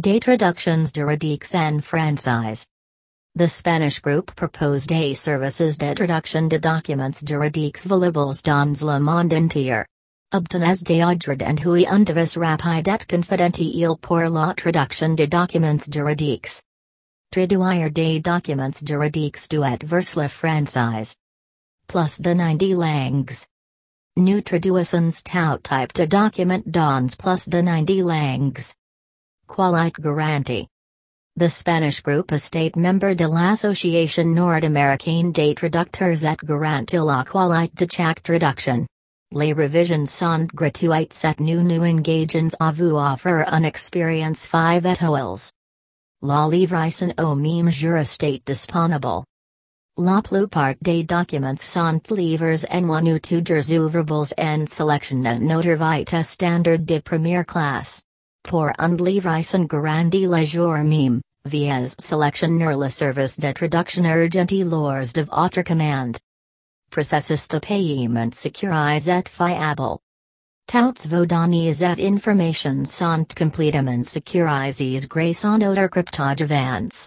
Date reductions juridiques en français. The Spanish group proposed a services de traduction de documents juridiques valables dans le monde entier. Obtenes d'ordre and hui undivis rapide et confidentiel pour la traduction de documents juridiques. Traduire des documents juridiques duet vers la français. Plus de 90 langues. New traduisons tout type de document dans plus de 90 langues. Qualité Garantie. The Spanish group is state member de l'Association Nord-Américaine des traducteurs et garantit la qualité de chaque traduction. Les revisions sont gratuites et nous nous engageons à vous offrir une expérience 5 étoiles. La livraison au même jour estate disponible. La plupart des documents sont livrés en one ou two ouvrables en sélection à notre vitesse standard de première classe. Pour un livraison garantie le jour même, vias sélectionner le service de traduction urgente lors de votre commande. Processus de paiement sécurisé et fiable. Touts vos données et informations sont complètement sécurisées grâce à notre cryptage avance.